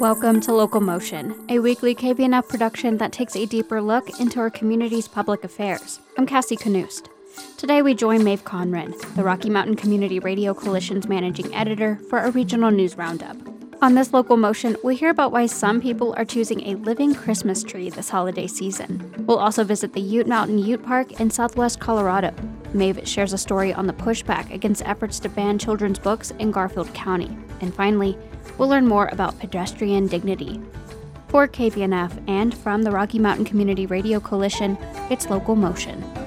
Welcome to Local Motion, a weekly KVNF production that takes a deeper look into our community's public affairs. I'm Cassie Canoost. Today we join Maeve Conran, the Rocky Mountain Community Radio Coalition's managing editor, for a regional news roundup. On this local motion, we'll hear about why some people are choosing a living Christmas tree this holiday season. We'll also visit the Ute Mountain Ute Park in southwest Colorado. Maeve shares a story on the pushback against efforts to ban children's books in Garfield County. And finally, we'll learn more about pedestrian dignity. For KVNF and from the Rocky Mountain Community Radio Coalition, it's Local Motion.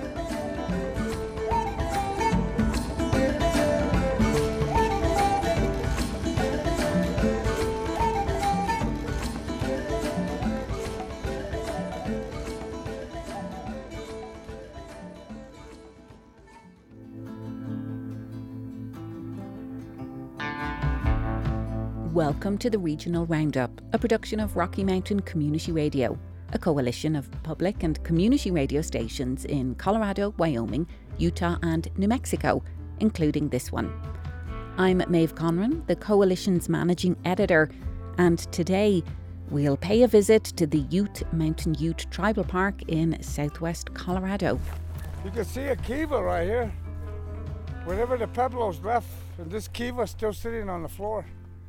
Welcome to the Regional Roundup, a production of Rocky Mountain Community Radio, a coalition of public and community radio stations in Colorado, Wyoming, Utah, and New Mexico, including this one. I'm Maeve Conran, the coalition's managing editor, and today we'll pay a visit to the Ute Mountain Ute Tribal Park in southwest Colorado. You can see a kiva right here. Whenever the Pueblos left, and this kiva still sitting on the floor.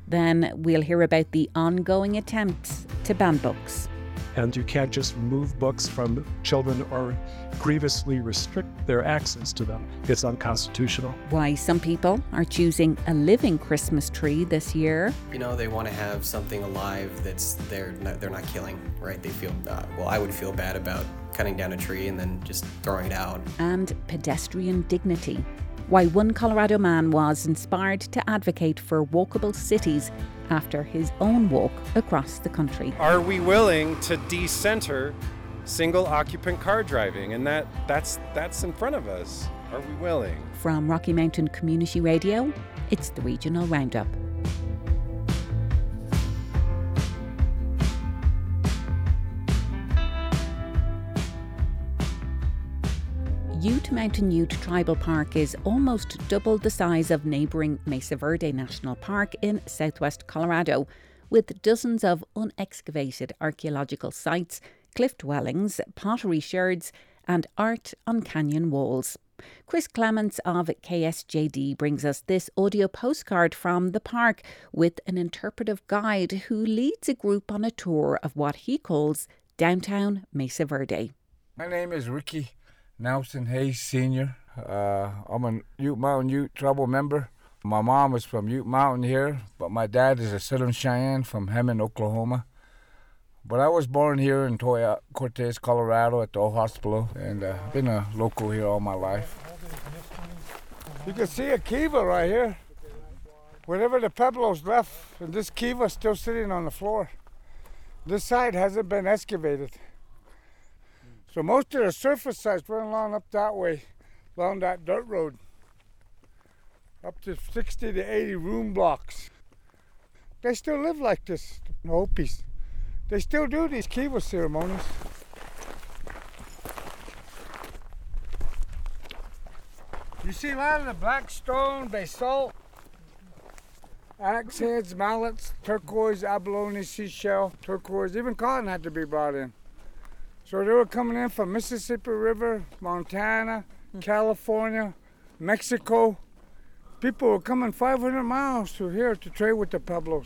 Then we'll hear about the ongoing attempts to ban books. And you can't just remove books from children or grievously restrict their access to them. It's unconstitutional. Why some people are choosing a living Christmas tree this year. You know, they want to have something alive that's they're not, they're not killing, right? They feel uh, well. I would feel bad about cutting down a tree and then just throwing it out. And pedestrian dignity why one Colorado man was inspired to advocate for walkable cities after his own walk across the country. Are we willing to decenter single occupant car driving? And that that's that's in front of us. Are we willing? From Rocky Mountain Community Radio, it's the Regional Roundup. Ute Mountain Ute Tribal Park is almost double the size of neighbouring Mesa Verde National Park in southwest Colorado, with dozens of unexcavated archaeological sites, cliff dwellings, pottery sherds, and art on canyon walls. Chris Clements of KSJD brings us this audio postcard from the park with an interpretive guide who leads a group on a tour of what he calls downtown Mesa Verde. My name is Ricky Nelson Hayes Sr. Uh, I'm a Ute Mountain Ute Tribal member. My mom is from Ute Mountain here, but my dad is a Southern Cheyenne from Hammond, Oklahoma. But I was born here in Towaoc, Cortez, Colorado at the old hospital, and uh, been a local here all my life. You can see a kiva right here. Whenever the Pueblos left, and this kiva still sitting on the floor. This side hasn't been excavated. So most of the surface sites run along up that way, along that dirt road. Up to 60 to 80 room blocks. They still live like this, the Hopis. They still do these kiva ceremonies. You see a lot of the black stone, basalt, axe heads, mallets, turquoise, abalone, seashell, turquoise, even cotton had to be brought in. So they were coming in from Mississippi River, Montana, hmm. California, Mexico. People were coming 500 miles to here to trade with the Pueblos.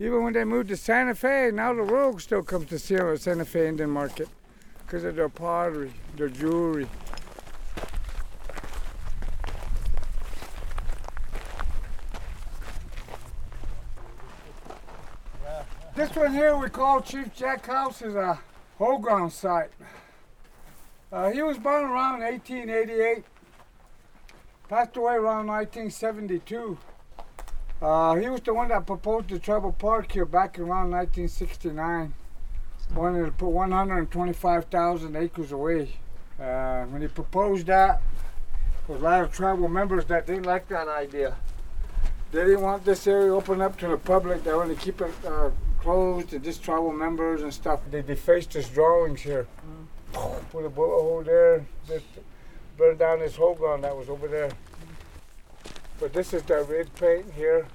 Even when they moved to Santa Fe, now the world still comes to see them at Santa Fe Indian Market because of their pottery, their jewelry. This one here we call Chief Jack House is a Hogan site. Uh, he was born around 1888, passed away around 1972. Uh, he was the one that proposed the tribal park here back around 1969. Wanted to put 125,000 acres away. Uh, when he proposed that, there was a lot of tribal members that didn't like that idea. They didn't want this area open up to the public. They wanted to keep it closed to just tribal members and stuff. They defaced his drawings here. Mm. Put a bullet hole there. Just burned down his hogan that was over there. But this is the red paint here.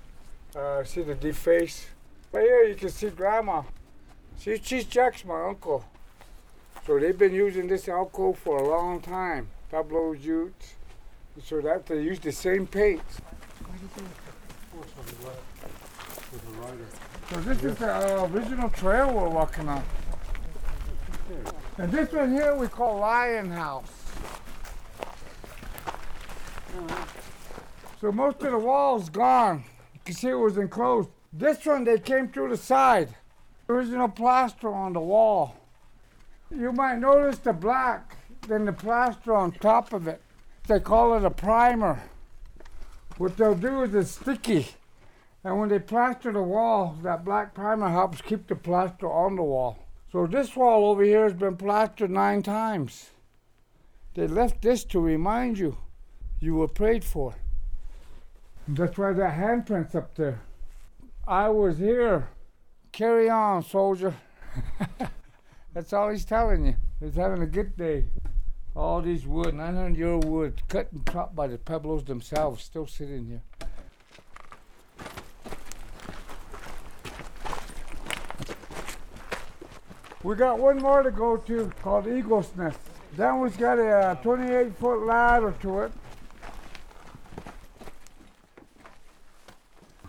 Uh, see the deface. Right here you can see Grandma. She, she's Jack's my uncle. So they've been using this alcohol for a long time. Pablo Utes. So that they use the same paints. So this is the uh, original trail we're walking on. And this one here we call Lion House. So most of the wall's gone. You can see it was enclosed. This one they came through the side. Original plaster on the wall. You might notice the black, then the plaster on top of it. They call it a primer. What they'll do is it's sticky. And when they plaster the wall, that black primer helps keep the plaster on the wall. So this wall over here has been plastered nine times. They left this to remind you you were prayed for. That's why that handprint's up there. I was here. Carry on, soldier. That's all he's telling you. He's having a good day. All these wood, 900 year old wood, cut and chopped by the Pueblos themselves, still sitting here. We got one more to go to called Eagle's Nest. That one's got a uh, 28 foot ladder to it.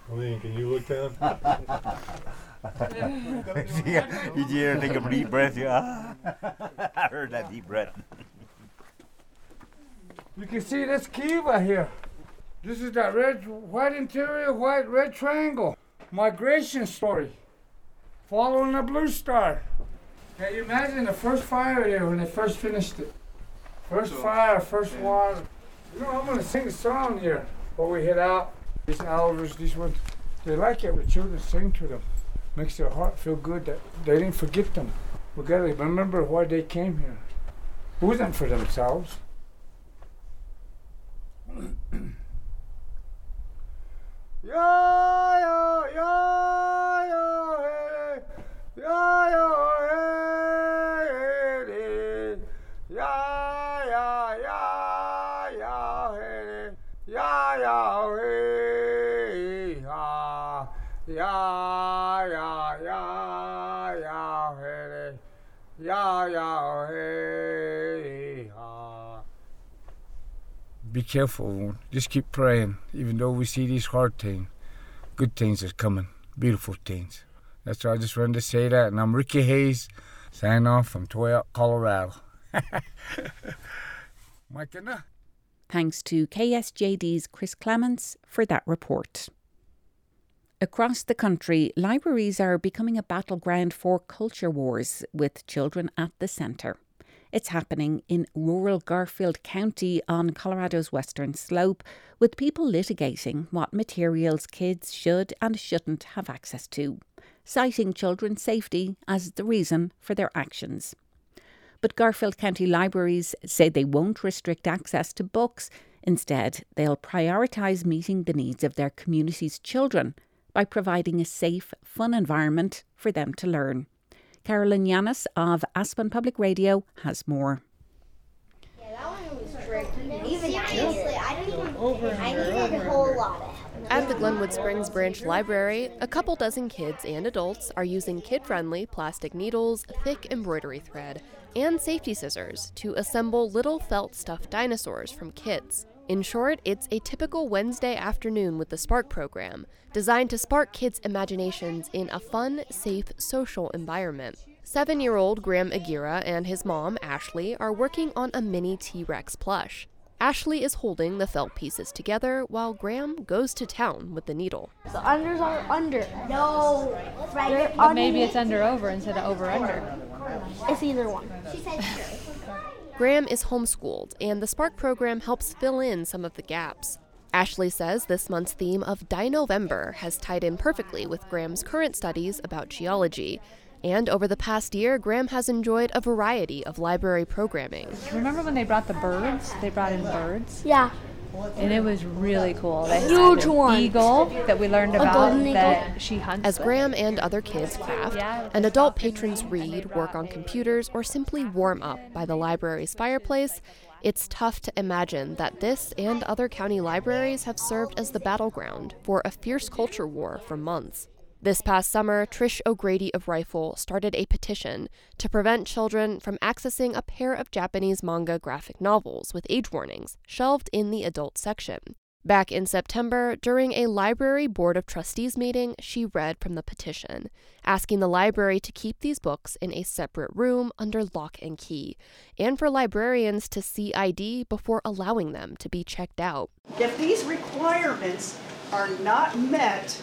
Colleen, can you look down? yeah, you dare take a deep breath. Yeah, I heard that deep breath. You can see this kiva here. This is that red, white interior, white, red triangle. Migration story. Following the blue star. Can you imagine the first fire here when they first finished it? First fire, first water. You know, I'm gonna sing a song here before we head out. These elders, these ones, they like it when children sing to them. Makes their heart feel good that they didn't forget them. We gotta remember why they came here. It wasn't for themselves. Yo, yo, yo, yo, hey, yo, yo, hey, hey, ya, ya, ya, ya, hey, ya, ya, hey, ha, ya, ya, ya, ya, hey, ya, ya, hey, ha. Be careful. Just keep praying. Even though we see these hard things, good things are coming. Beautiful things. That's why I just wanted to say that. And I'm Ricky Hayes, signing off from Towaoc, Colorado. Mike and Thanks to KSJD's Chris Clements for that report. Across the country, libraries are becoming a battleground for culture wars with children at the centre. It's happening in rural Garfield County on Colorado's western slope, with people litigating what materials kids should and shouldn't have access to, citing children's safety as the reason for their actions. But Garfield County libraries say they won't restrict access to books. Instead, they'll prioritise meeting the needs of their community's children by providing a safe, fun environment for them to learn. Carolyn Llanes of Aspen Public Radio has more. At the Glenwood Springs Branch Library, a couple dozen kids and adults are using kid friendly plastic needles, thick embroidery thread, and safety scissors to assemble little felt stuffed dinosaurs from kits. In short, it's a typical Wednesday afternoon with the Spark program, designed to spark kids' imaginations in a fun, safe, social environment. Seven year old Graham Aguirre and his mom, Ashley, are working on a mini T Rex plush. Ashley is holding the felt pieces together while Graham goes to town with the needle. The unders are under. No, right. But maybe it's under over instead of over under. It's either one. Graham is homeschooled, and the Spark program helps fill in some of the gaps. Ashley says this month's theme of Dinovember has tied in perfectly with Graham's current studies about geology. And over the past year, Graham has enjoyed a variety of library programming. Remember when they brought the birds? They brought in birds? Yeah. And it was really cool. They Huge had an one. eagle that we learned A about golden that she hunts As with. Graham and other kids craft, and adult patrons read, work on computers, or simply warm up by the library's fireplace, it's tough to imagine that this and other county libraries have served as the battleground for a fierce culture war for months. This past summer, Trish O'Grady of Rifle started a petition to prevent children from accessing a pair of Japanese manga graphic novels with age warnings shelved in the adult section. Back in September, during a library board of trustees meeting, she read from the petition, asking the library to keep these books in a separate room under lock and key, and for librarians to see ID before allowing them to be checked out. If these requirements are not met,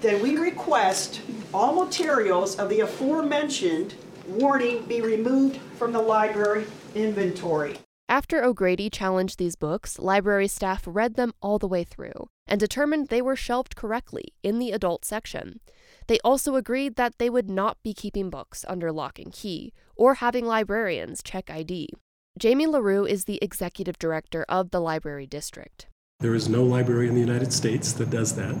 then we request all materials of the aforementioned warning be removed from the library inventory. After O'Grady challenged these books, library staff read them all the way through and determined they were shelved correctly in the adult section. They also agreed that they would not be keeping books under lock and key or having librarians check ID. Jamie LaRue is the executive director of the library district. There is no library in the United States that does that,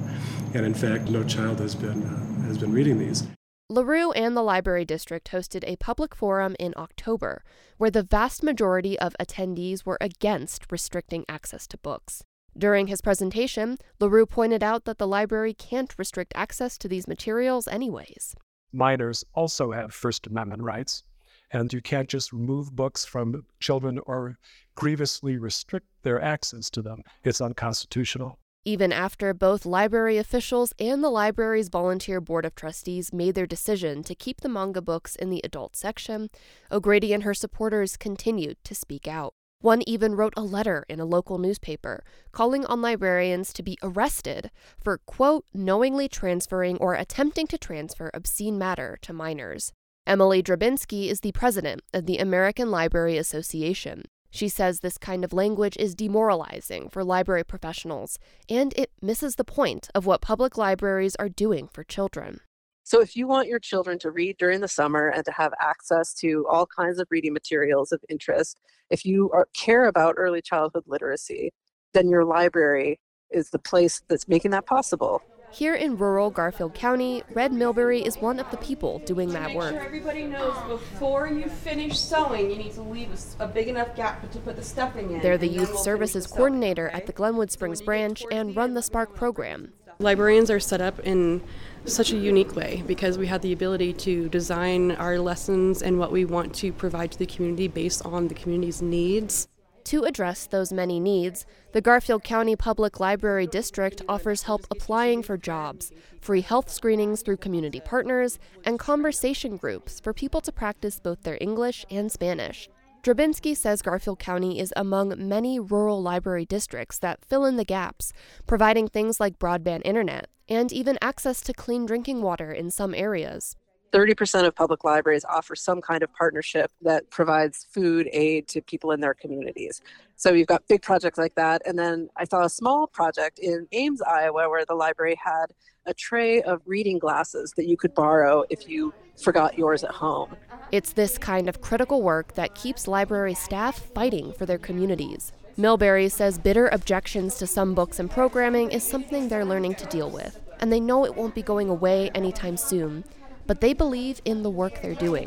and in fact, no child has been uh, has been reading these. LaRue and the Library District hosted a public forum in October where the vast majority of attendees were against restricting access to books. During his presentation, LaRue pointed out that the library can't restrict access to these materials anyways. Minors also have First Amendment rights, and you can't just remove books from children or grievously restrict their access to them. It's unconstitutional. Even after both library officials and the library's volunteer board of trustees made their decision to keep the manga books in the adult section, O'Grady and her supporters continued to speak out. One even wrote a letter in a local newspaper calling on librarians to be arrested for, quote, knowingly transferring or attempting to transfer obscene matter to minors. Emily Drabinski is the president of the American Library Association. She says this kind of language is demoralizing for library professionals, and it misses the point of what public libraries are doing for children. So, if you want your children to read during the summer and to have access to all kinds of reading materials of interest, if you are, care about early childhood literacy, then your library is the place that's making that possible. Here in rural Garfield County, Red Milbury is one of the people doing that work. Sure everybody knows before you finish sewing, you need to leave a, a big enough gap to put the stuffing in. They're the youth we'll services coordinator at the Glenwood Springs branch and run the Spark program. Librarians are set up in such a unique way because we have the ability to design our lessons and what we want to provide to the community based on the community's needs. To address those many needs, the Garfield County Public Library District offers help applying for jobs, free health screenings through community partners, and conversation groups for people to practice both their English and Spanish. Drabinski says Garfield County is among many rural library districts that fill in the gaps, providing things like broadband internet and even access to clean drinking water in some areas. 30% of public libraries offer some kind of partnership that provides food aid to people in their communities. So you've got big projects like that. And then I saw a small project in Ames, Iowa, where the library had a tray of reading glasses that you could borrow if you forgot yours at home. It's this kind of critical work that keeps library staff fighting for their communities. Milbury says bitter objections to some books and programming is something they're learning to deal with, and they know it won't be going away anytime soon but they believe in the work they're doing.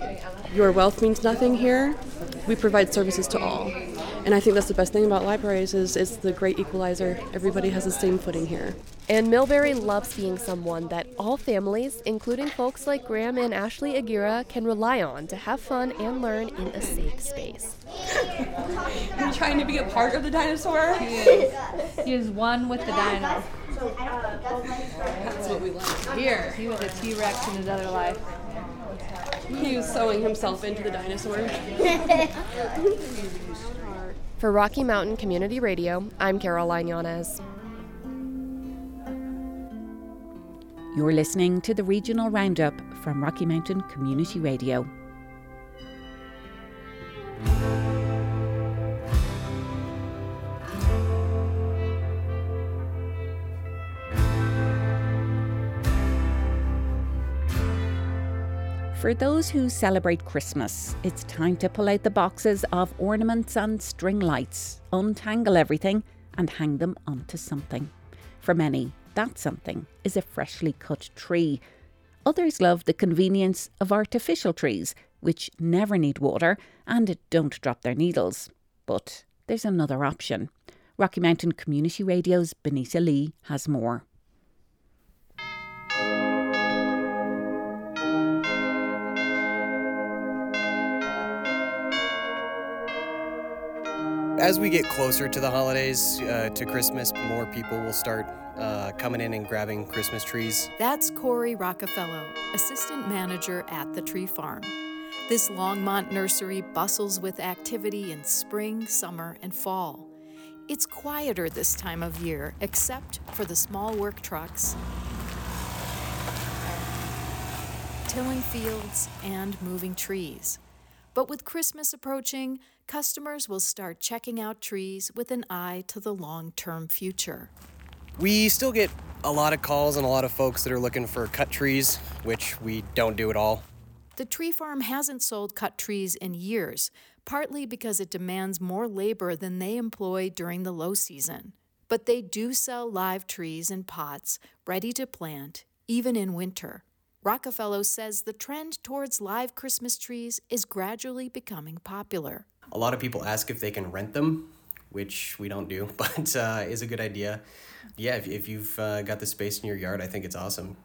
Your wealth means nothing here. We provide services to all. And I think that's the best thing about libraries is it's the great equalizer. Everybody has the same footing here. And Milbury loves being someone that all families, including folks like Graham and Ashley Aguirre, can rely on to have fun and learn in a safe space. you trying to be a part of the dinosaur? He is. He is one with the dino. Uh, that's what we like to hear. He was a T Rex in his other life. He was sewing himself into the dinosaur. For Rocky Mountain Community Radio, I'm Caroline Llanes. You're listening to the Regional Roundup from Rocky Mountain Community Radio. For those who celebrate Christmas, it's time to pull out the boxes of ornaments and string lights, untangle everything, and hang them onto something. For many, that something is a freshly cut tree. Others love the convenience of artificial trees, which never need water and don't drop their needles. But there's another option. Rocky Mountain Community Radio's Benita Lee has more. As we get closer to the holidays, uh, to Christmas, more people will start uh, coming in and grabbing Christmas trees. That's Corey Rockefeller, assistant manager at the tree farm. This Longmont nursery bustles with activity in spring, summer, and fall. It's quieter this time of year, except for the small work trucks, tilling fields, and moving trees. But with Christmas approaching, customers will start checking out trees with an eye to the long term future. We still get a lot of calls and a lot of folks that are looking for cut trees, which we don't do at all. The tree farm hasn't sold cut trees in years, partly because it demands more labor than they employ during the low season. But they do sell live trees in pots, ready to plant, even in winter. Rockefeller says the trend towards live Christmas trees is gradually becoming popular. A lot of people ask if they can rent them, which we don't do, but uh, is a good idea. Yeah, if, if you've uh, got the space in your yard, I think it's awesome.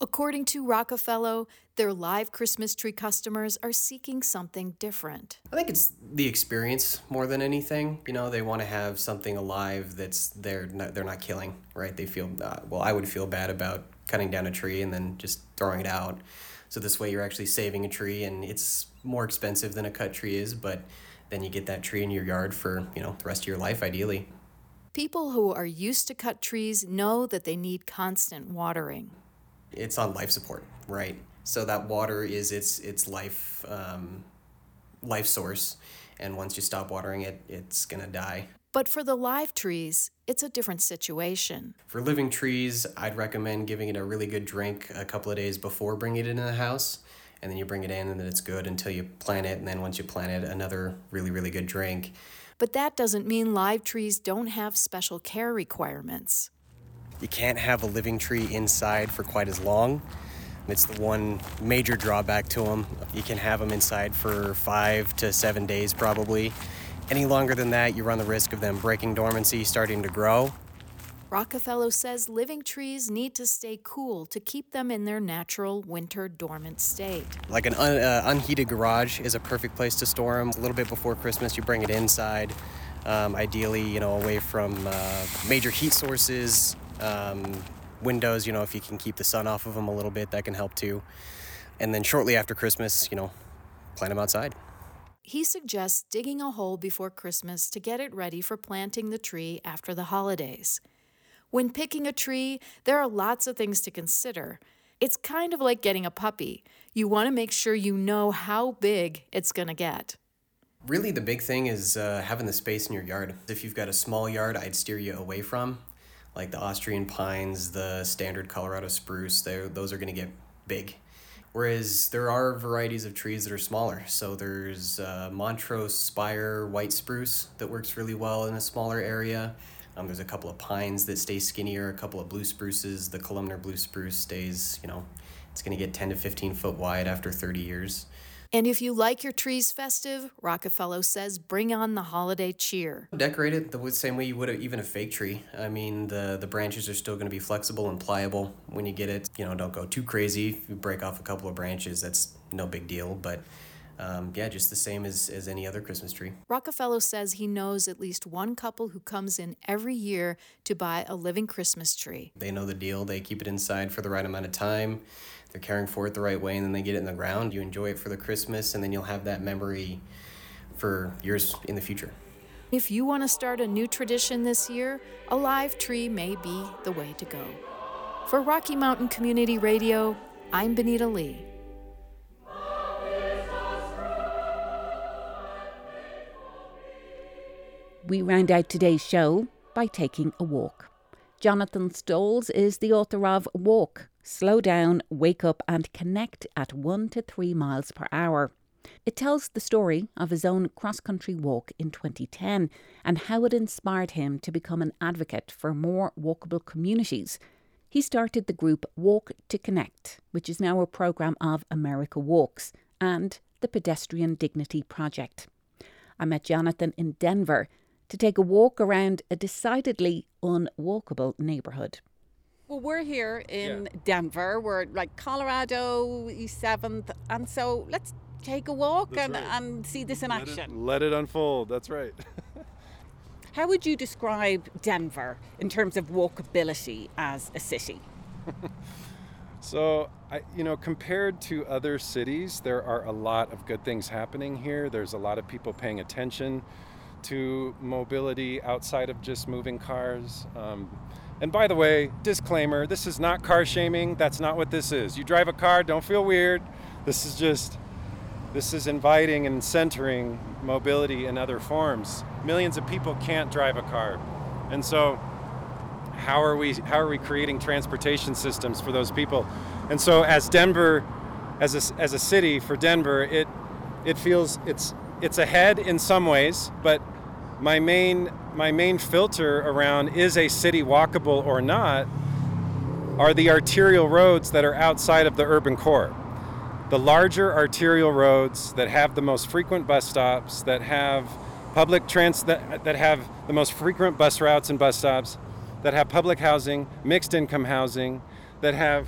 According to Rockefeller, their live Christmas tree customers are seeking something different. I think it's the experience more than anything. You know, they want to have something alive that's they're not, they're not killing, right? They feel uh, well. I would feel bad about cutting down a tree and then just throwing it out. So this way, you're actually saving a tree, and it's more expensive than a cut tree is, but then you get that tree in your yard for you know the rest of your life, ideally. People who are used to cut trees know that they need constant watering it's on life support, right? So that water is its its life um, life source, and once you stop watering it, it's gonna die. But for the live trees, it's a different situation. For living trees, I'd recommend giving it a really good drink a couple of days before bringing it into the house. And then you bring it in, and then it's good until you plant it. And then once you plant it, another really, really good drink. But that doesn't mean live trees don't have special care requirements. You can't have a living tree inside for quite as long. It's the one major drawback to them. You can have them inside for five to seven days probably. Any longer than that, you run the risk of them breaking dormancy, starting to grow. Rockefeller says living trees need to stay cool to keep them in their natural winter dormant state. Like an un, uh, unheated garage is a perfect place to store them. A little bit before Christmas, you bring it inside. Um, ideally, you know, away from uh, major heat sources, um, windows, you know, if you can keep the sun off of them a little bit, that can help too. And then shortly after Christmas, you know, plant them outside. He suggests digging a hole before Christmas to get it ready for planting the tree after the holidays. When picking a tree, there are lots of things to consider. It's kind of like getting a puppy. You want to make sure you know how big it's going to get. Really, the big thing is uh, having the space in your yard. If you've got a small yard, I'd steer you away from like the Austrian pines, the standard Colorado spruce, those are going to get big. Whereas there are varieties of trees that are smaller. So there's uh, Montrose Spire white spruce that works really well in a smaller area. Um, there's a couple of pines that stay skinnier, a couple of blue spruces. The columnar blue spruce stays, you know, it's going to get 10 to 15 foot wide after 30 years. And if you like your trees festive, Rockefeller says bring on the holiday cheer. Decorate it the same way you would even a fake tree. I mean, the, the branches are still going to be flexible and pliable when you get it. You know, don't go too crazy. If you break off a couple of branches, that's no big deal. But um, yeah, just the same as, as any other Christmas tree. Rockefeller says he knows at least one couple who comes in every year to buy a living Christmas tree. They know the deal, they keep it inside for the right amount of time they're caring for it the right way and then they get it in the ground you enjoy it for the christmas and then you'll have that memory for years in the future. If you want to start a new tradition this year a live tree may be the way to go. For rocky mountain community radio i'm benita lee. We round out today's show by taking a walk. Jonathan Stalls is the author of walk slow down, wake up, and connect at 1 to 3 miles per hour. It tells the story of his own cross country walk in 2010 and how it inspired him to become an advocate for more walkable communities. He started the group Walk to Connect, which is now a programme of America Walks, and the Pedestrian Dignity Project. I met Jonathan in Denver to take a walk around a decidedly unwalkable neighbourhood. Well, we're here in yeah. Denver. We're like Colorado, East 7th. And so let's take a walk and, right. and see this in let action. It, let it unfold. That's right. How would you describe Denver in terms of walkability as a city? So, I, you know, compared to other cities, there are a lot of good things happening here. There's a lot of people paying attention to mobility outside of just moving cars. Um, and by the way, disclaimer this is not car shaming. That's not what this is. You drive a car, don't feel weird. This is just, this is inviting and centering mobility in other forms. Millions of people can't drive a car. And so, how are we how are we creating transportation systems for those people and so as denver as a, as a city for denver it it feels it's it's ahead in some ways but my main my main filter around is a city walkable or not are the arterial roads that are outside of the urban core the larger arterial roads that have the most frequent bus stops that have public trans that, that have the most frequent bus routes and bus stops that have public housing, mixed income housing, that have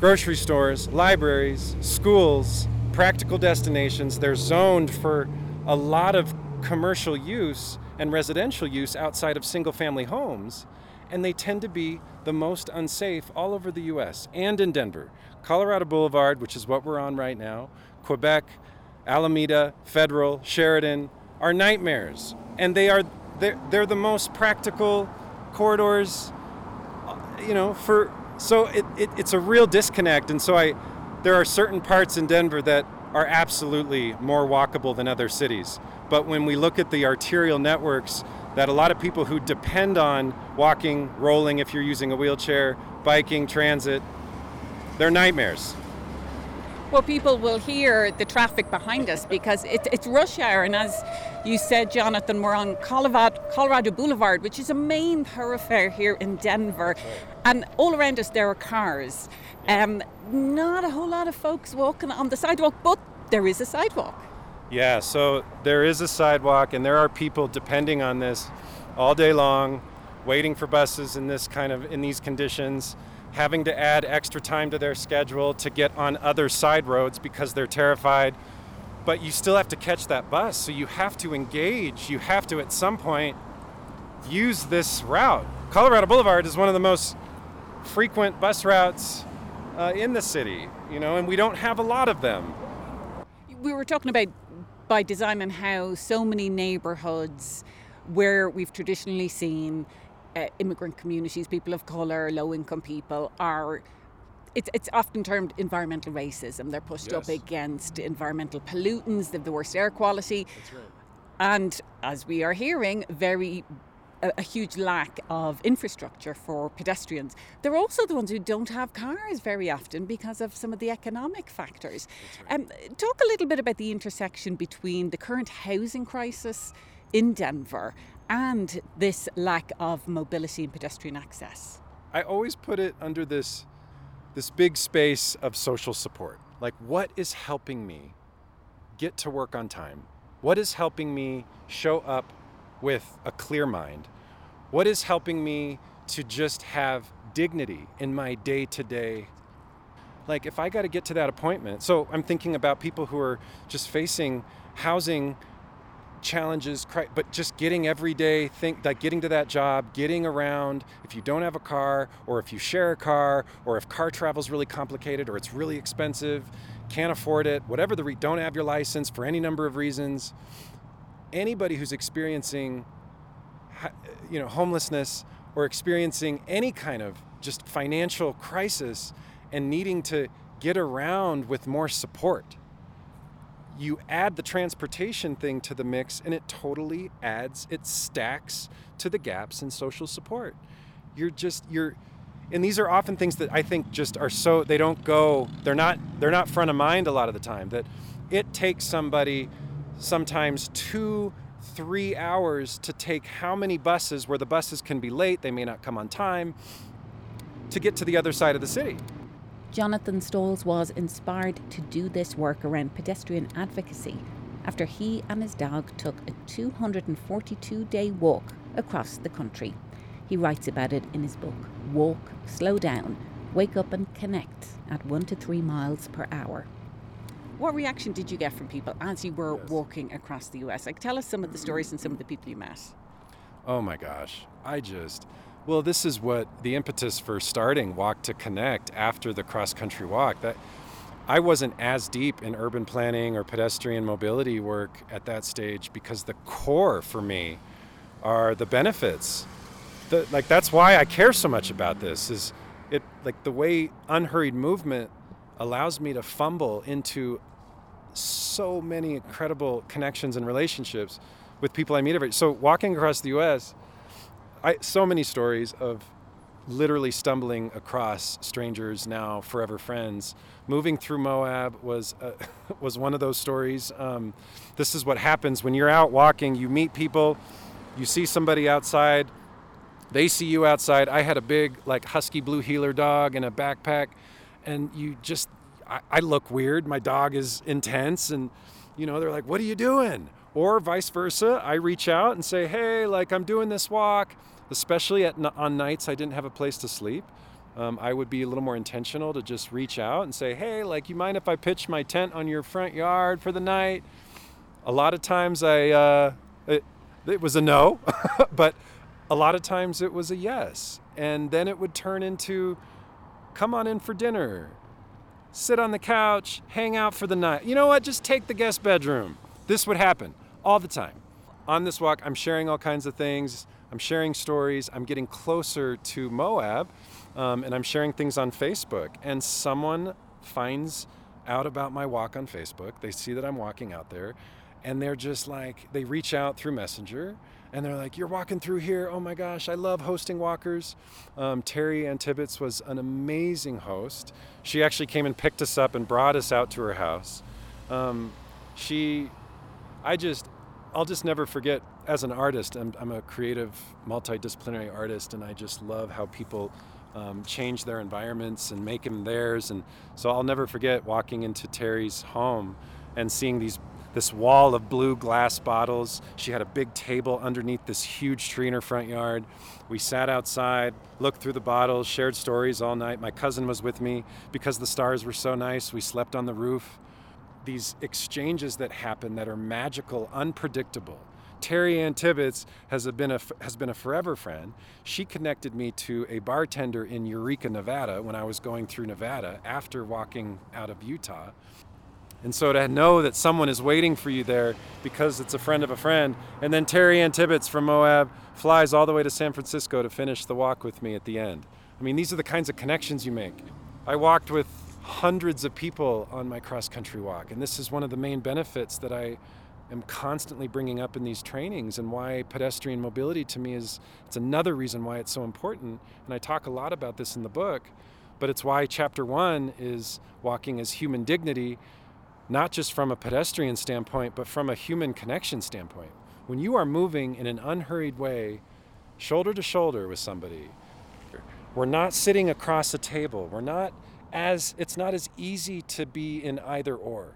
grocery stores, libraries, schools, practical destinations. They're zoned for a lot of commercial use and residential use outside of single family homes. And they tend to be the most unsafe all over the US and in Denver. Colorado Boulevard, which is what we're on right now, Quebec, Alameda, Federal, Sheridan are nightmares. And they are they're, they're the most practical corridors, uh, you know, for so it, it, it's a real disconnect. And so I, there are certain parts in Denver that are absolutely more walkable than other cities. But when we look at the arterial networks, that a lot of people who depend on walking, rolling if you're using a wheelchair, biking, transit, they're nightmares. Well, people will hear the traffic behind us because it, it's rush hour, and as you said, Jonathan, we're on Colorado, Colorado Boulevard, which is a main thoroughfare here in Denver, and all around us there are cars. Um, not a whole lot of folks walking on the sidewalk, but there is a sidewalk. Yeah, so there is a sidewalk, and there are people depending on this all day long, waiting for buses in this kind of in these conditions having to add extra time to their schedule to get on other side roads because they're terrified. But you still have to catch that bus, so you have to engage. You have to, at some point, use this route. Colorado Boulevard is one of the most frequent bus routes uh, in the city, you know, and we don't have a lot of them. We were talking about by design and how so many neighborhoods where we've traditionally seen uh, immigrant communities, people of colour, low income people are. It's, it's often termed environmental racism. They're pushed yes. up against environmental pollutants, they have the worst air quality. Right. And as we are hearing, very a, a, huge lack of infrastructure for pedestrians. They're also the ones who don't have cars very often because of some of the economic factors. Right. Um, talk a little bit about the intersection between the current housing crisis in Denver and this lack of mobility and pedestrian access? I always put it under this this big space of social support. Like what is helping me get to work on time? What is helping me show up with a clear mind? What is helping me to just have dignity in my day-to-day like if I got to get to that appointment. So I'm thinking about people who are just facing housing challenges but just getting every day think like getting to that job getting around if you don't have a car or if you share a car or if car travel is really complicated or it's really expensive can't afford it whatever the re- don't have your license for any number of reasons anybody who's experiencing you know homelessness or experiencing any kind of just financial crisis and needing to get around with more support you add the transportation thing to the mix and it totally adds it stacks to the gaps in social support. You're just you're and these are often things that i think just are so they don't go they're not they're not front of mind a lot of the time that it takes somebody sometimes two three hours to take how many buses where the buses can be late they may not come on time to get to the other side of the city Jonathan Stalls was inspired to do this work around pedestrian advocacy after he and his dog took a 242 day walk across the country. He writes about it in his book Walk, Slow Down, Wake Up and Connect at 1 to 3 miles per hour. What reaction did you get from people as you were yes. walking across the US? Like, tell us some of the stories and some of the people you met. oh my gosh, I just, well, this is what the impetus for starting Walk to Connect after the cross country walk. That I wasn't as deep in urban planning or pedestrian mobility work at that stage because the core for me are the benefits. The, like that's why I care so much about this is it like the way unhurried movement allows me to fumble into so many incredible connections and relationships with people I meet every. So walking across the U.S., I so many stories of literally stumbling across strangers now forever friends. Moving through Moab was uh, was one of those stories. Um, this is what happens when you're out walking. You meet people, you see somebody outside, they see you outside. I had a big like husky blue heeler dog and a backpack, and you just I, I look weird. My dog is intense, and you know they're like, "What are you doing?" Or vice versa. I reach out and say, "Hey, like I'm doing this walk." especially at, on nights I didn't have a place to sleep. Um, I would be a little more intentional to just reach out and say, hey, like, you mind if I pitch my tent on your front yard for the night? A lot of times I, uh, it, it was a no, but a lot of times it was a yes. And then it would turn into, come on in for dinner, sit on the couch, hang out for the night. You know what? Just take the guest bedroom. This would happen all the time. On this walk, I'm sharing all kinds of things. I'm sharing stories. I'm getting closer to Moab, um, and I'm sharing things on Facebook. And someone finds out about my walk on Facebook. They see that I'm walking out there, and they're just like, they reach out through Messenger, and they're like, "You're walking through here. Oh my gosh, I love hosting walkers." Um, Terry Ann Tibbetts was an amazing host. She actually came and picked us up and brought us out to her house. Um, she, I just, I'll just never forget as an artist, I'm, I'm, a creative, multidisciplinary artist, and I just love how people um, change their environments and make them theirs. And so I'll never forget walking into Terry's home and seeing these this wall of blue glass bottles. She had a big table underneath this huge tree in her front yard. We sat outside, looked through the bottles, shared stories all night. My cousin was with me because the stars were so nice. We slept on the roof. These exchanges that happen that are magical, unpredictable Terry Ann Tibbetts has been a has been a forever friend. She connected me to a bartender in Eureka, Nevada, when I was going through Nevada after walking out of Utah. And so to know that someone is waiting for you there because it's a friend of a friend, and then Terry Ann Tibbetts from Moab flies all the way to San Francisco to finish the walk with me at the end. I mean, these are the kinds of connections you make. I walked with hundreds of people on my cross country walk, and this is one of the main benefits that I am constantly bringing up in these trainings and why pedestrian mobility to me is it's another reason why it's so important and I talk a lot about this in the book but it's why chapter 1 is walking as human dignity not just from a pedestrian standpoint but from a human connection standpoint when you are moving in an unhurried way shoulder to shoulder with somebody we're not sitting across a table we're not as it's not as easy to be in either or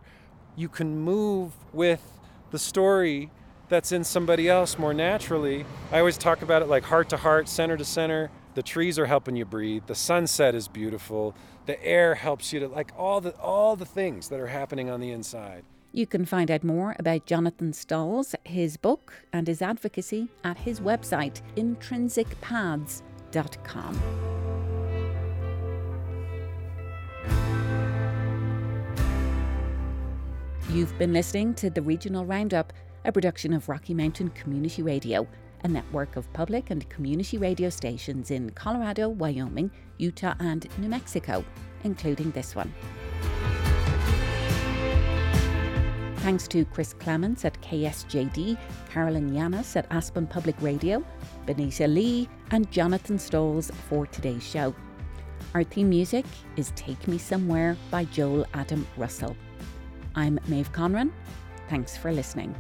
you can move with the story that's in somebody else more naturally. I always talk about it like heart to heart, center to center. The trees are helping you breathe. The sunset is beautiful. The air helps you to like all the all the things that are happening on the inside. You can find out more about Jonathan Stalls, his book, and his advocacy at his website, intrinsicpaths.com. You've been listening to the Regional Roundup, a production of Rocky Mountain Community Radio, a network of public and community radio stations in Colorado, Wyoming, Utah, and New Mexico, including this one. Thanks to Chris Clements at KSJD, Carolyn Llanes at Aspen Public Radio, Benita Lee, and Jonathan Stalls for today's show. Our theme music is Take Me Somewhere by Joel Adam Russell. I'm Maeve Conran. Thanks for listening.